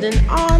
You're holding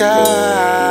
love.